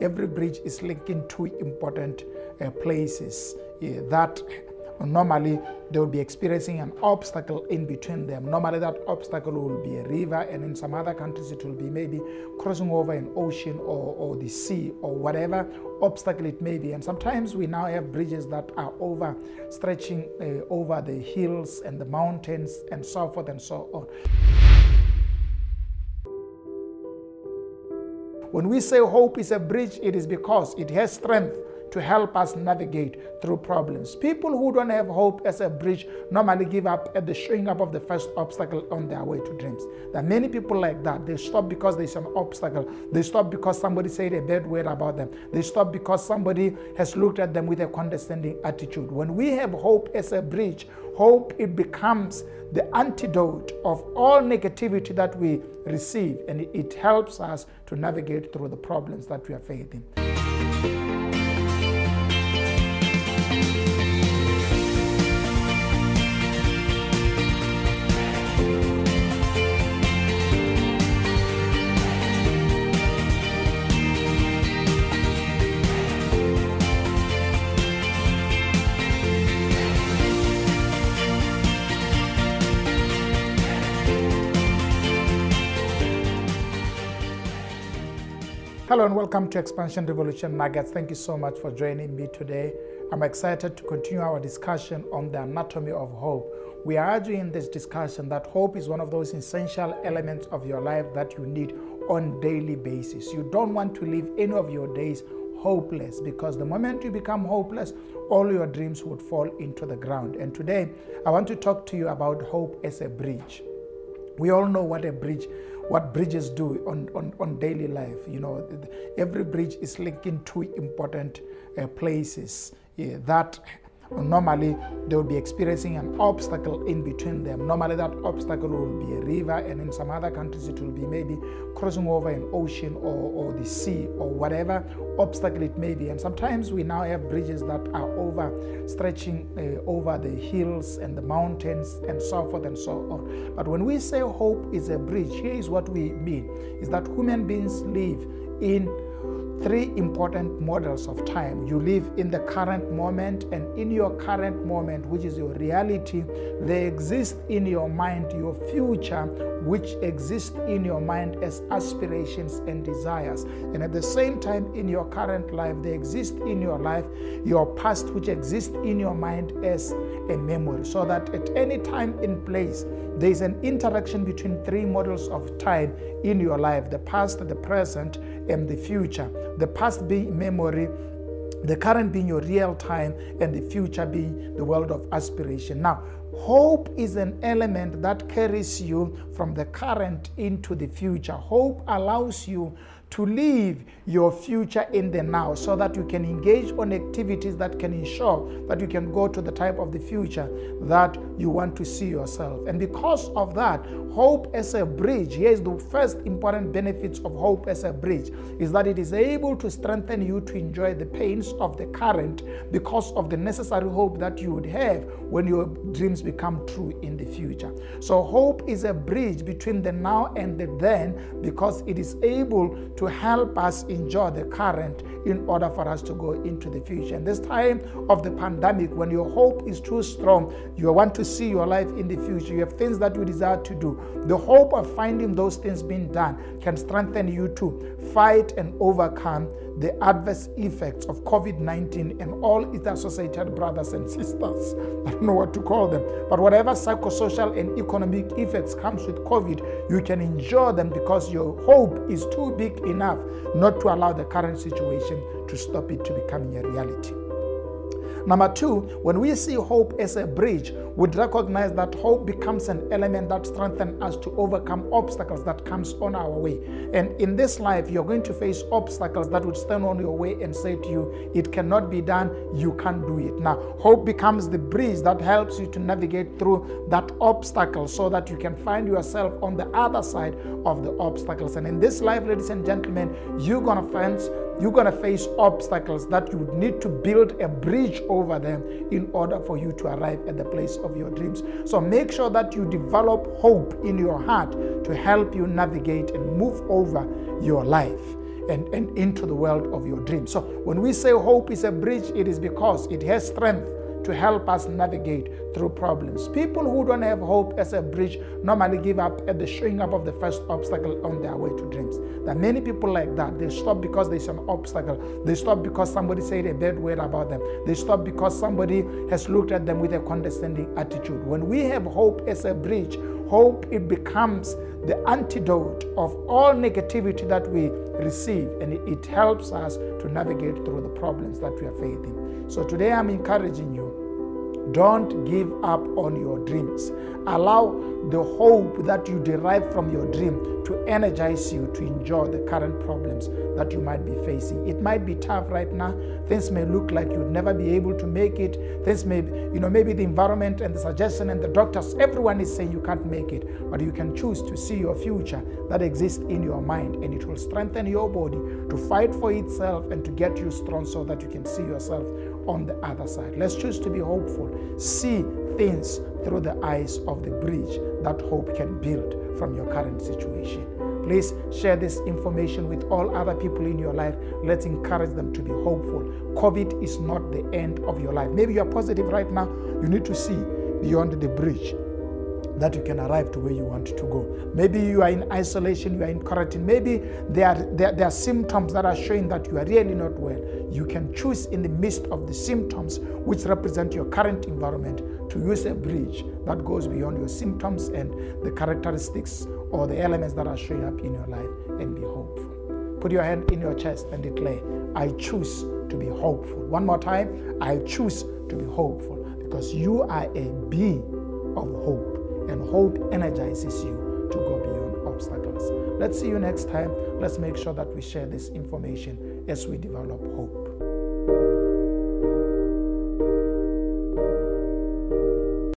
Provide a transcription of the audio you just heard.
every bridge is linking two important uh, places that normally they will be experiencing an obstacle in between them. Normally, that obstacle will be a river, and in some other countries, it will be maybe crossing over an ocean or, or the sea or whatever obstacle it may be. And sometimes we now have bridges that are over stretching uh, over the hills and the mountains and so forth and so on. When we say hope is a bridge, it is because it has strength to help us navigate through problems. People who don't have hope as a bridge normally give up at the showing up of the first obstacle on their way to dreams. There are many people like that. They stop because there's an obstacle. They stop because somebody said a bad word about them. They stop because somebody has looked at them with a condescending attitude. When we have hope as a bridge, hope it becomes the antidote of all negativity that we receive and it helps us to navigate through the problems that we are facing. Hello and welcome to Expansion Revolution Nuggets. Thank you so much for joining me today. I'm excited to continue our discussion on the anatomy of hope. We are arguing in this discussion that hope is one of those essential elements of your life that you need on daily basis. You don't want to live any of your days hopeless because the moment you become hopeless, all your dreams would fall into the ground. And today, I want to talk to you about hope as a bridge. We all know what a bridge what bridges do on, on, on daily life. You know, every bridge is linking two important uh, places yeah, that normally they will be experiencing an obstacle in between them. Normally, that obstacle will be a river, and in some other countries, it will be maybe crossing over an ocean or, or the sea or whatever obstacle it may be. And sometimes we now have bridges that are over stretching uh, over the hills and the mountains and so forth and so on. But when we say hope is a bridge, here is what we mean is that human beings live in three important models of time. You live in the current moment, and in your current moment, which is your reality, there exists in your mind your future, which exists in your mind as aspirations and desires. And at the same time, in your current life, there exists in your life your past, which exists in your mind as a memory. So that at any time in place, there is an interaction between three models of time in your life the past, the present, and the future. The past being memory, the current being your real time, and the future being the world of aspiration. Now, hope is an element that carries you from the current into the future. Hope allows you to live your future in the now so that you can engage on activities that can ensure that you can go to the type of the future that you want to see yourself. And because of that, hope as a bridge, here's the first important benefits of hope as a bridge is that it is able to strengthen you to enjoy the pains of the current because of the necessary hope that you would have when your dreams become true in the future. So hope is a bridge between the now and the then because it is able to help us enjoy the current in order for us to go into the future. And this time of the pandemic, when your hope is too strong, you want to see your life in the future, you have things that you desire to do. The hope of finding those things being done can strengthen you to fight and overcome the adverse effects of COVID 19 and all its associated brothers and sisters. I don't know what to call them, but whatever psychosocial and economic effects comes with COVID, you can endure them because your hope is too big enough not to allow the current situation to stop it to becoming a reality. Number two, when we see hope as a bridge, we recognize that hope becomes an element that strengthens us to overcome obstacles that comes on our way. And in this life, you're going to face obstacles that would stand on your way and say to you, it cannot be done, you can't do it. Now, hope becomes the bridge that helps you to navigate through that obstacle so that you can find yourself on the other side of the obstacles. And in this life, ladies and gentlemen, you're going to face you're going to face obstacles that you would need to build a bridge over them in order for you to arrive at the place of your dreams. So make sure that you develop hope in your heart to help you navigate and move over your life. and, and into the world of your dreams. So when we say hope is a bridge, it is because it has strength to help us navigate through problems. People who don't have hope as a bridge normally give up at the showing up of the first obstacle on their way to dreams. Are many people like that. They stop because there's an obstacle. They stop because somebody said a bad word about them. They stop because somebody has looked at them with a condescending attitude. When we have hope as a bridge, hope it becomes the antidote of all negativity that we receive and it, helps us to navigate through the problems that we are facing. So today I'm encouraging you don't give up on your dreams. Allow the hope that you derive from your dream to energize you to enjoy the current problems that you might be facing. It might be tough right now. Things may look like you'd never be able to make it. Things may, you know, maybe the environment and the suggestion and the doctors, everyone is saying you can't make it. But you can choose to see your future that exists in your mind and it will strengthen your body to fight for itself and to get you strong so that you can see yourself on the other side. Let's choose to be hopeful. See things through the eyes of the bridge that hope can build from your current situation. Please share this information with all other people in your life. Let's encourage them to be hopeful. COVID is not the end of your life. Maybe you are positive right now. You need to see beyond the bridge that you can arrive to where you want to go. Maybe you are in isolation, you are in quarantine. Maybe there are, there, there are symptoms that are showing that you are really not well. You can choose in the midst of the symptoms, which represent your current environment, to use a bridge that goes beyond your symptoms and the characteristics or the elements that are showing up in your life and be hopeful. Put your hand in your chest and declare, I choose to be hopeful. One more time, I choose to be hopeful because you are a being of hope and hope energizes you to go beyond obstacles. Let's see you next time. Let's make sure that we share this information as we develop hope.